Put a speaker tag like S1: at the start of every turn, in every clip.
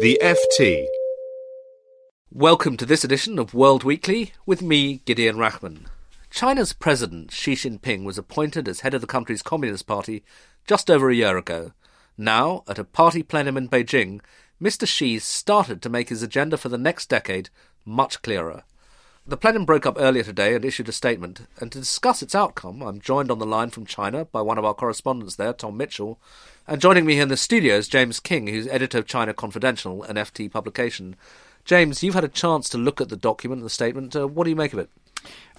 S1: The FT.
S2: Welcome to this edition of World Weekly with me, Gideon Rachman. China's president Xi Jinping was appointed as head of the country's Communist Party just over a year ago. Now, at a party plenum in Beijing, Mr. Xi started to make his agenda for the next decade much clearer. The plenum broke up earlier today and issued a statement, and to discuss its outcome, I'm joined on the line from China by one of our correspondents there, Tom Mitchell, and joining me here in the studio is James Kynge, who's editor of China Confidential, an FT publication. James, you've had a chance to look at the document and the statement. Uh, what do you make of it?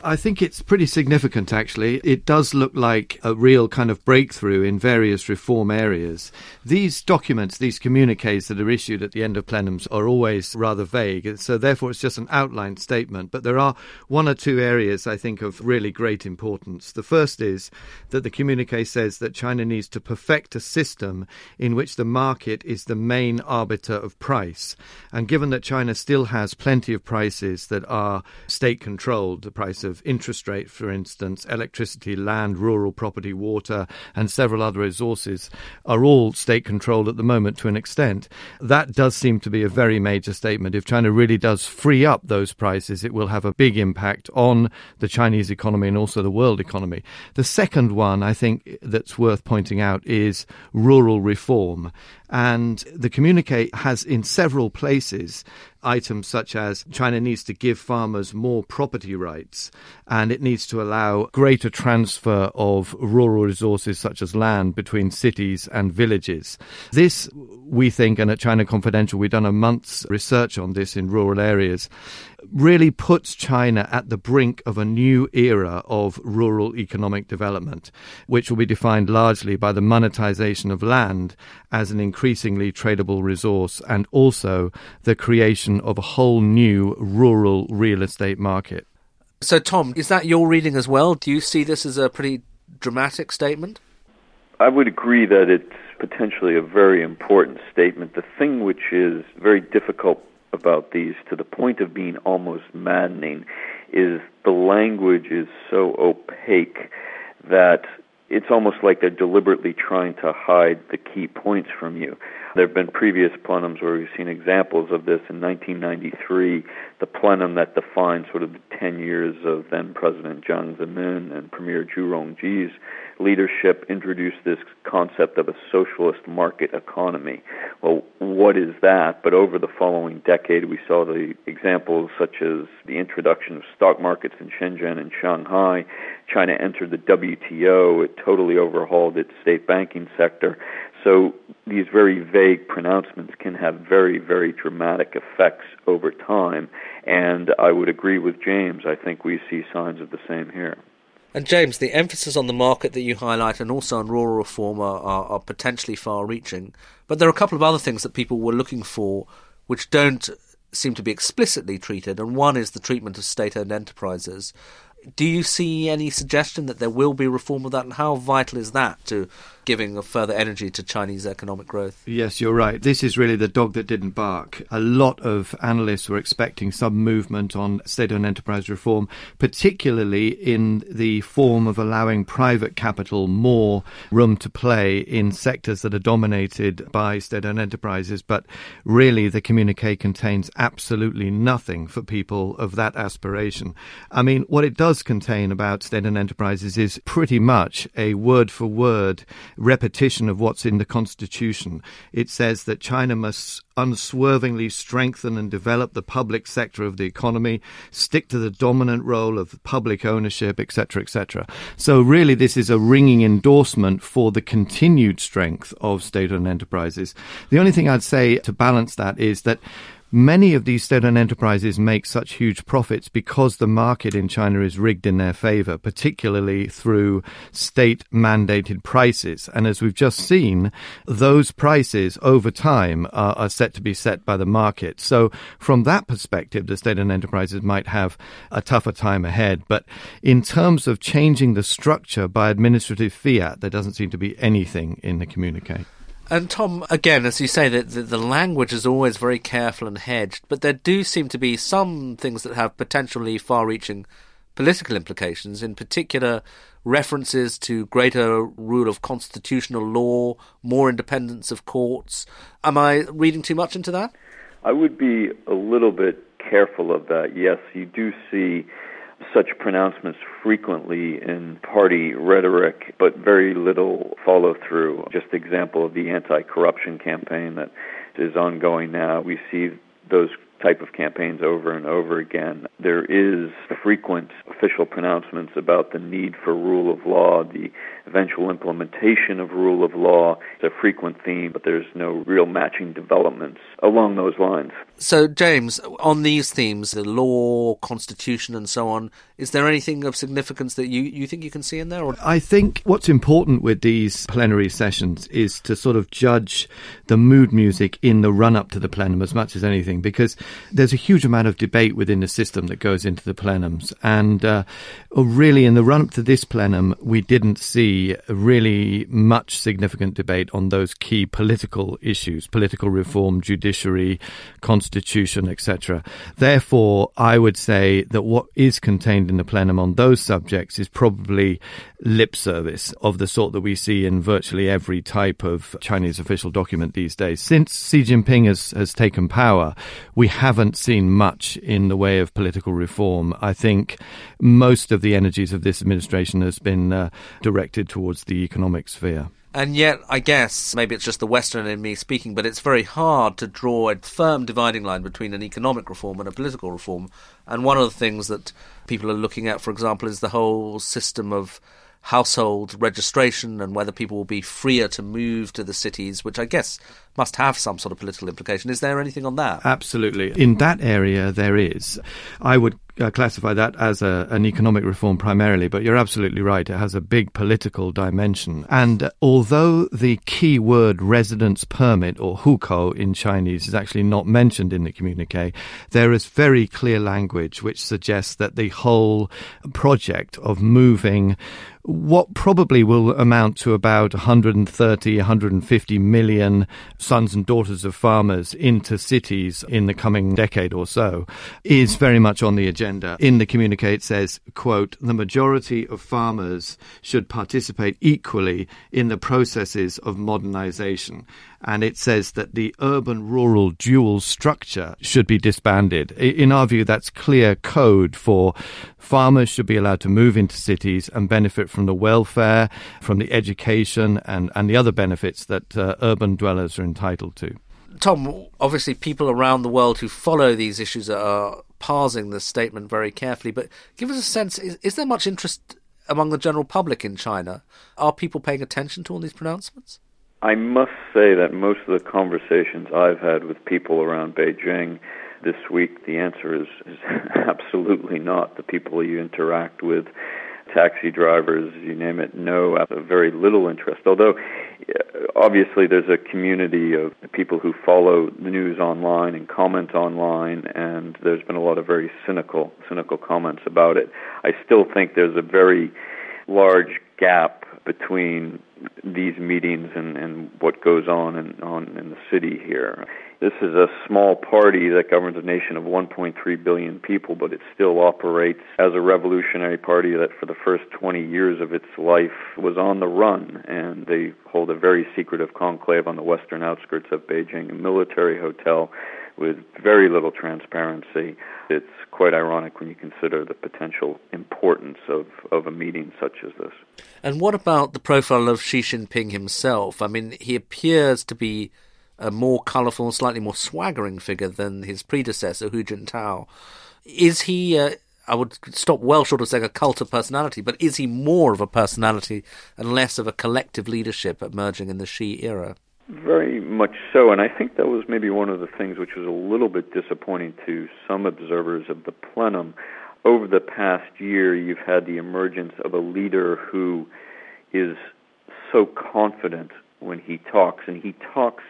S3: I think it's pretty significant, actually. It does look like a real kind of breakthrough in various reform areas. These documents, these communiques that are issued at the end of plenums, are always rather vague, so therefore it's just an outline statement. But there are one or two areas I think of really great importance. The first is that the communique says that China needs to perfect a system in which the market is the main arbiter of price. And given that China still has plenty of prices that are state controlled, the price of interest rate, for instance, electricity, land, rural property, water, and several other resources are all state controlled at the moment to an extent. That does seem to be a very major statement. If China really does free up those prices, it will have a big impact on the Chinese economy and also the world economy. The second one, I think, that's worth pointing out is rural reform. And the communique has in several places items such as China needs to give farmers more property rights and it needs to allow greater transfer of rural resources such as land between cities and villages. This, we think, and at China Confidential, we've done a month's research on this in rural areas, really puts China at the brink of a new era of rural economic development, which will be defined largely by the monetization of land as an increasingly tradable resource and also the creation of a whole new rural real estate market.
S2: So, Tom, is that your reading as well? Do you see this as a pretty dramatic statement?
S4: I would agree that it's potentially a very important statement. The thing which is very difficult about these to the point of being almost maddening is the language is so opaque that it's almost like they're deliberately trying to hide the key points from you. There have been previous plenums where we've seen examples of this. In 1993, the plenum that defined sort of the 10 years of then President Jiang Zemin and Premier Zhu Rongji's leadership introduced this concept of a socialist market economy. Well, what is that? But over the following decade, we saw the examples such as the introduction of stock markets in Shenzhen and Shanghai. China entered the WTO. It totally overhauled its state banking sector. So these very vague pronouncements can have very, very dramatic effects over time. And I would agree with James. I think we see signs of the same here.
S2: And James, the emphasis on the market that you highlight and also on rural reform are, are, are potentially far reaching. But there are a couple of other things that people were looking for which don't seem to be explicitly treated, and one is the treatment of state owned enterprises. Do you see any suggestion that there will be reform of that, and how vital is that to giving further energy to Chinese economic growth?
S3: Yes, you're right. This is really the dog that didn't bark. A lot of analysts were expecting some movement on state owned enterprise reform, particularly in the form of allowing private capital more room to play in sectors that are dominated by state owned enterprises. But really, the communique contains absolutely nothing for people of that aspiration. I mean, what it does contain about state owned enterprises is pretty much a word for word repetition of what's in the Constitution. It says that China must unswervingly strengthen and develop the public sector of the economy, stick to the dominant role of public ownership, etc., etc. So, really, this is a ringing endorsement for the continued strength of state owned enterprises. The only thing I'd say to balance that is that many of these state owned enterprises make such huge profits because the market in China is rigged in their favor, particularly through state mandated prices. And as we've just seen, those prices over time are, are set to be set by the market. So from that perspective, the state owned enterprises might have a tougher time ahead. But in terms of changing the structure by administrative fiat, there doesn't seem to be anything in the communique.
S2: And Tom, again, as you say, that the, the, language is always very careful and hedged, but there do seem to be some things that have potentially far-reaching political implications. In particular, references to greater rule of constitutional law, more independence of courts. Am I reading too much into that?
S4: I would be a little bit careful of that. Yes, you do see such pronouncements frequently in party rhetoric, but very little follow through. Just example of the anti corruption campaign that is ongoing now. We see those type of campaigns over and over again. There is frequent official pronouncements about the need for rule of law, the eventual implementation of rule of law is a frequent theme, but there's no real matching developments along those lines.
S2: So, James, on these themes, the law, constitution, and so on, is there anything of significance that you, you think you can see in there? Or?
S3: I think what's important with these plenary sessions is to sort of judge the mood music in the run up to the plenum as much as anything, because there's a huge amount of debate within the system that goes into the plenums. And uh, really, in the run up to this plenum, we didn't see really much significant debate on those key political issues political reform, judiciary, constitution, etc. Therefore, I would say that what is contained in the plenum on those subjects is probably lip service of the sort that we see in virtually every type of Chinese official document these days. Since Xi Jinping has, has taken power, we haven't seen much in the way of political reform. I think most of the energies of this administration has been uh, directed towards the economic sphere.
S2: And yet, I guess, maybe it's just the Western in me speaking, but it's very hard to draw a firm dividing line between an economic reform and a political reform. And one of the things that people are looking at, for example, is the whole system of household registration and whether people will be freer to move to the cities, which I guess must have some sort of political implication. Is there anything on that?
S3: Absolutely. In that area, there is. I would uh, classify that as a, an economic reform primarily, but you're absolutely right. It has a big political dimension. And although the key word residence permit or hukou in Chinese is actually not mentioned in the communique, there is very clear language which suggests that the whole project of moving what probably will amount to about 130, 150 million sons and daughters of farmers into cities in the coming decade or so is very much on the agenda. In the communique, it says, quote, the majority of farmers should participate equally in the processes of modernization and it says that the urban rural dual structure should be disbanded. In our view, that's clear code for farmers should be allowed to move into cities and benefit from the welfare, from the education, and, and the other benefits that uh, urban dwellers are entitled to.
S2: Tom, obviously, people around the world who follow these issues are parsing the statement very carefully, but give us a sense is, is there much interest among the general public in China? Are people paying attention to all these pronouncements?
S4: I must say that most of the conversations I've had with people around Beijing this week, the answer is, is absolutely not. The people you interact with, taxi drivers, you name it, no, very little interest. Although, uh, obviously, there's a community of people who follow the news online and comment online, and there's been a lot of very cynical, cynical comments about it. I still think there's a very large gap between these meetings and, and what goes on in, on in the city here. This is a small party that governs a nation of 1.3 billion people, but it still operates as a revolutionary party that for the first 20 years of its life was on the run, and they hold a very secretive conclave on the western outskirts of Beijing, a military hotel with very little transparency. It's quite ironic when you consider the potential importance of, of a meeting such as this.
S2: And what about the profile of Xi Jinping himself? I mean, he appears to be a more colourful, slightly more swaggering figure than his predecessor, Hu Jintao. Is he, uh, I would stop well short of saying a cult of personality, but is he more of a personality and less of a collective leadership emerging in the Xi era?
S4: Very much so, and I think that was maybe one of the things which was a little bit disappointing to some observers of the plenum. Over the past year, you've had the emergence of a leader who is so confident when he talks, and he talks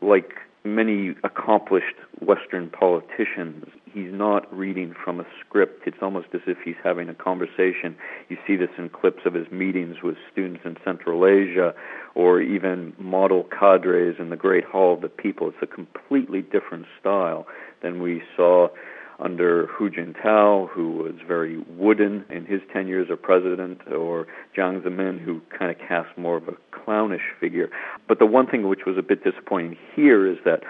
S4: like many accomplished Western politicians. He's not reading from a script. It's almost as if he's having a conversation. You see this in clips of his meetings with students in Central Asia or even model cadres in the Great Hall of the People. It's a completely different style than we saw under Hu Jintao, who was very wooden in his tenure as a president, or Jiang Zemin, who kind of cast more of a clownish figure. But the one thing which was a bit disappointing here is that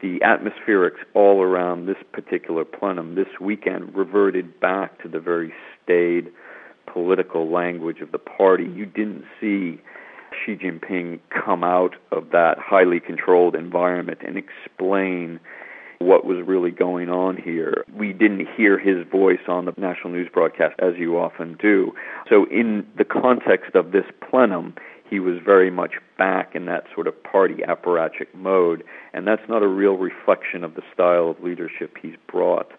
S4: the atmospherics all around this particular plenum this weekend reverted back to the very staid political language of the party. You didn't see Xi Jinping come out of that highly controlled environment and explain what was really going on here. We didn't hear his voice on the national news broadcast as you often do. So, in the context of this plenum, he was very much back in that sort of party apparatchik mode, and that's not a real reflection of the style of leadership he's brought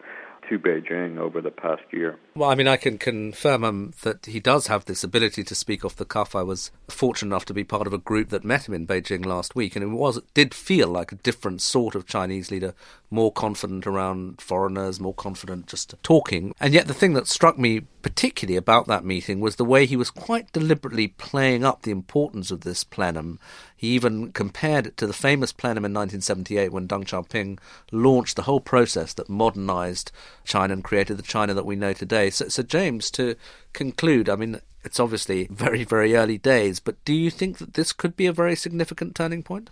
S4: to Beijing over the past year.
S2: Well, I mean, I can confirm um, that he does have this ability to speak off the cuff. I was fortunate enough to be part of a group that met him in Beijing last week, and it was it did feel like a different sort of Chinese leader, more confident around foreigners, more confident just talking. And yet, the thing that struck me particularly about that meeting was the way he was quite deliberately playing up the importance of this plenum. He even compared it to the famous plenum in 1978 when Deng Xiaoping launched the whole process that modernized China and created the China that we know today. So, so James, to conclude, I mean, it's obviously very, very early days, but do you think that this could be a very significant turning point?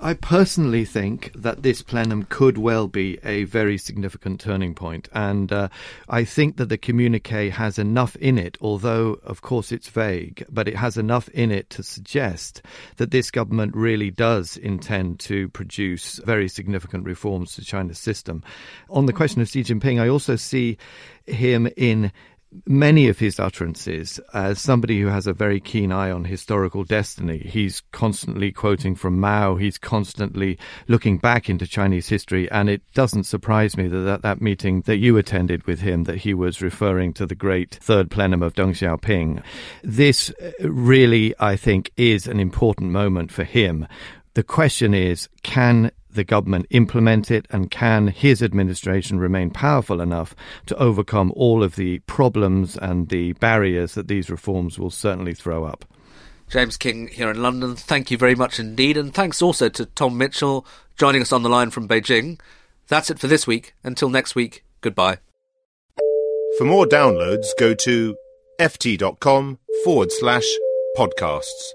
S3: I personally think that this plenum could well be a very significant turning point, and uh, I think that the communique has enough in it, although, of course, it's vague, but it has enough in it to suggest that this government really does intend to produce very significant reforms to China's system. On the question of Xi Jinping, I also see him in many of his utterances as somebody who has a very keen eye on historical destiny. He's constantly quoting from Mao. He's constantly looking back into Chinese history. And it doesn't surprise me that at that meeting that you attended with him, that he was referring to the great third plenum of Deng Xiaoping. This uh, really, I think, is an important moment for him. The question is, can the government implement it and can his administration remain powerful enough to overcome all of the problems and the barriers that these reforms will certainly throw up.
S2: James Kynge here in London, thank you very much indeed, and thanks also to Tom Mitchell joining us on the line from Beijing. That's it for this week. Until next week, goodbye.
S1: For more downloads, go to ft.com forward slash podcasts.